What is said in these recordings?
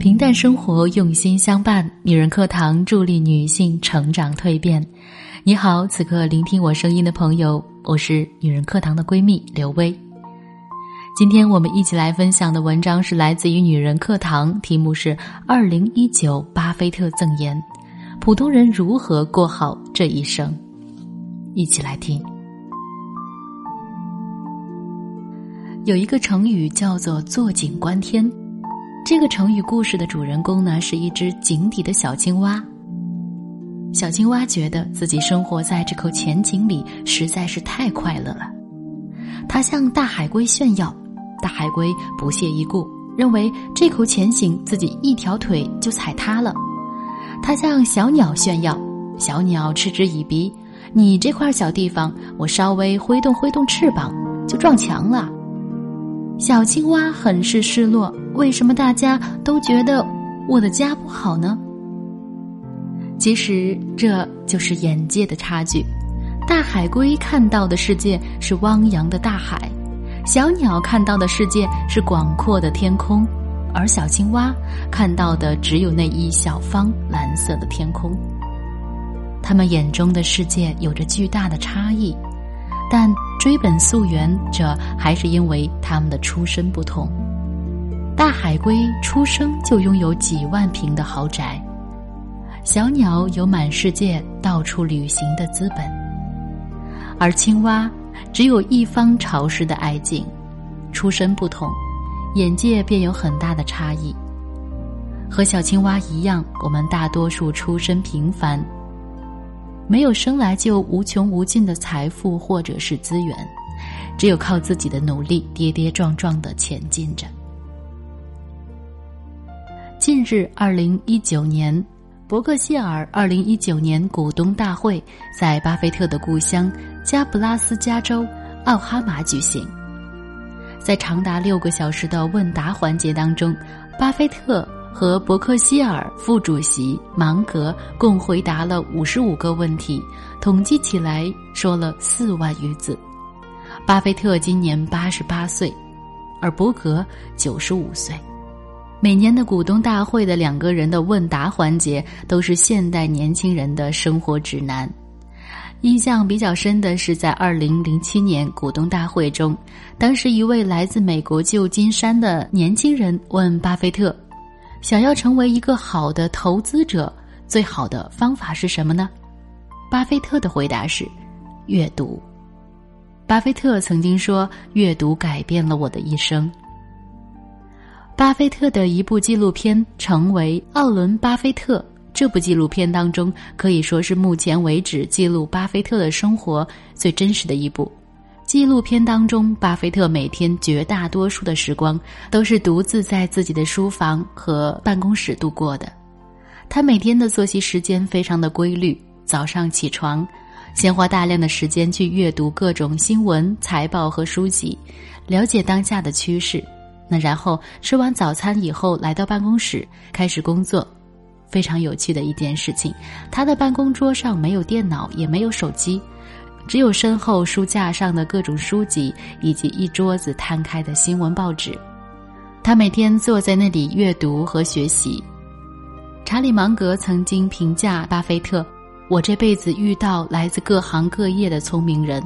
平淡生活，用心相伴。女人课堂助力女性成长蜕变。你好，此刻聆听我声音的朋友，我是女人课堂的闺蜜刘薇。今天我们一起来分享的文章是来自于女人课堂，题目是《二零一九巴菲特赠言》，普通人如何过好这一生？一起来听。有一个成语叫做“坐井观天”。这个成语故事的主人公呢，是一只井底的小青蛙。小青蛙觉得自己生活在这口浅井里实在是太快乐了。它向大海龟炫耀，大海龟不屑一顾，认为这口浅井自己一条腿就踩塌了。它向小鸟炫耀，小鸟嗤之以鼻：“你这块小地方，我稍微挥动挥动翅膀就撞墙了。”小青蛙很是失落。为什么大家都觉得我的家不好呢？其实这就是眼界的差距。大海龟看到的世界是汪洋的大海，小鸟看到的世界是广阔的天空，而小青蛙看到的只有那一小方蓝色的天空。他们眼中的世界有着巨大的差异，但追本溯源，这还是因为他们的出身不同。大海龟出生就拥有几万平的豪宅，小鸟有满世界到处旅行的资本，而青蛙只有一方潮湿的矮井。出身不同，眼界便有很大的差异。和小青蛙一样，我们大多数出身平凡，没有生来就无穷无尽的财富或者是资源，只有靠自己的努力，跌跌撞撞的前进着。近日，二零一九年，伯克希尔二零一九年股东大会在巴菲特的故乡加布拉斯加州奥哈马举行。在长达六个小时的问答环节当中，巴菲特和伯克希尔副主席芒格共回答了五十五个问题，统计起来说了四万余字。巴菲特今年八十八岁，而伯格九十五岁。每年的股东大会的两个人的问答环节都是现代年轻人的生活指南。印象比较深的是在二零零七年股东大会中，当时一位来自美国旧金山的年轻人问巴菲特：“想要成为一个好的投资者，最好的方法是什么呢？”巴菲特的回答是：“阅读。”巴菲特曾经说：“阅读改变了我的一生。”巴菲特的一部纪录片成为《奥伦·巴菲特》。这部纪录片当中可以说是目前为止记录巴菲特的生活最真实的一部。纪录片当中，巴菲特每天绝大多数的时光都是独自在自己的书房和办公室度过的。他每天的作息时间非常的规律，早上起床，先花大量的时间去阅读各种新闻、财报和书籍，了解当下的趋势。那然后吃完早餐以后，来到办公室开始工作，非常有趣的一件事情。他的办公桌上没有电脑，也没有手机，只有身后书架上的各种书籍以及一桌子摊开的新闻报纸。他每天坐在那里阅读和学习。查理芒格曾经评价巴菲特：“我这辈子遇到来自各行各业的聪明人，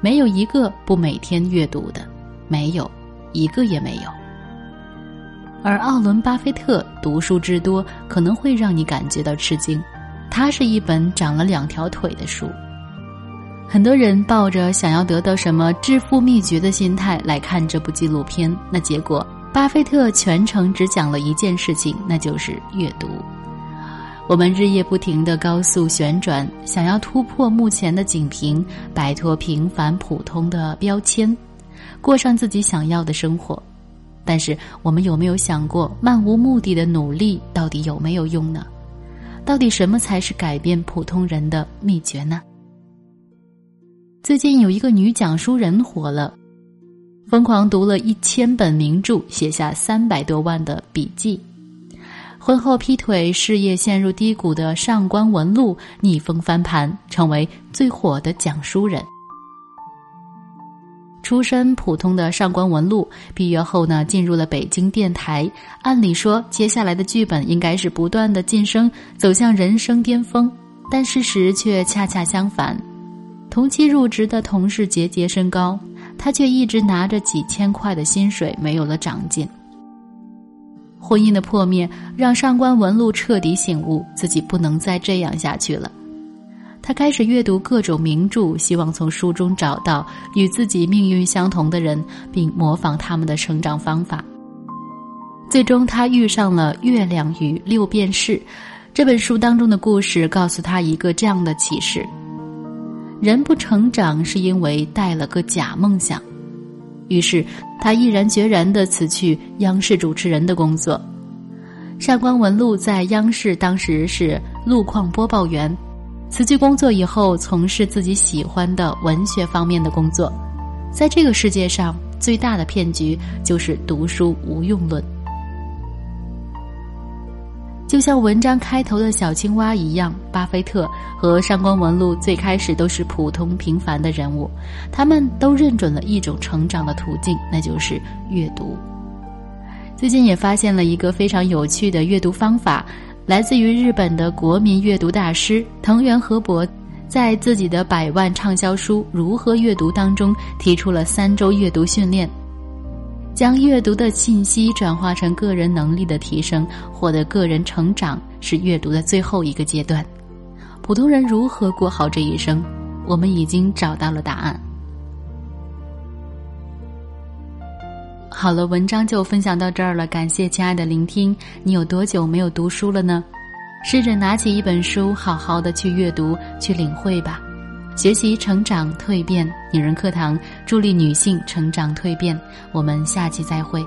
没有一个不每天阅读的，没有一个也没有。”而奥伦·巴菲特读书之多，可能会让你感觉到吃惊。他是一本长了两条腿的书。很多人抱着想要得到什么致富秘诀的心态来看这部纪录片，那结果巴菲特全程只讲了一件事情，那就是阅读。我们日夜不停的高速旋转，想要突破目前的井屏，摆脱平凡普通的标签，过上自己想要的生活。但是，我们有没有想过，漫无目的的努力到底有没有用呢？到底什么才是改变普通人的秘诀呢？最近有一个女讲书人火了，疯狂读了一千本名著，写下三百多万的笔记。婚后劈腿，事业陷入低谷的上官文露逆风翻盘，成为最火的讲书人。出身普通的上官文露，毕业后呢，进入了北京电台。按理说，接下来的剧本应该是不断的晋升，走向人生巅峰。但事实却恰恰相反，同期入职的同事节节升高，他却一直拿着几千块的薪水，没有了长进。婚姻的破灭让上官文露彻底醒悟，自己不能再这样下去了。他开始阅读各种名著，希望从书中找到与自己命运相同的人，并模仿他们的成长方法。最终，他遇上了《月亮与六便士》这本书当中的故事，告诉他一个这样的启示：人不成长是因为带了个假梦想。于是，他毅然决然地辞去央视主持人的工作。上官文露在央视当时是路况播报员。辞去工作以后，从事自己喜欢的文学方面的工作。在这个世界上，最大的骗局就是读书无用论。就像文章开头的小青蛙一样，巴菲特和上官文露最开始都是普通平凡的人物，他们都认准了一种成长的途径，那就是阅读。最近也发现了一个非常有趣的阅读方法。来自于日本的国民阅读大师藤原和博，在自己的百万畅销书《如何阅读》当中提出了三周阅读训练，将阅读的信息转化成个人能力的提升，获得个人成长是阅读的最后一个阶段。普通人如何过好这一生？我们已经找到了答案。好了，文章就分享到这儿了。感谢亲爱的聆听。你有多久没有读书了呢？试着拿起一本书，好好的去阅读，去领会吧。学习、成长、蜕变，女人课堂助力女性成长蜕变。我们下期再会。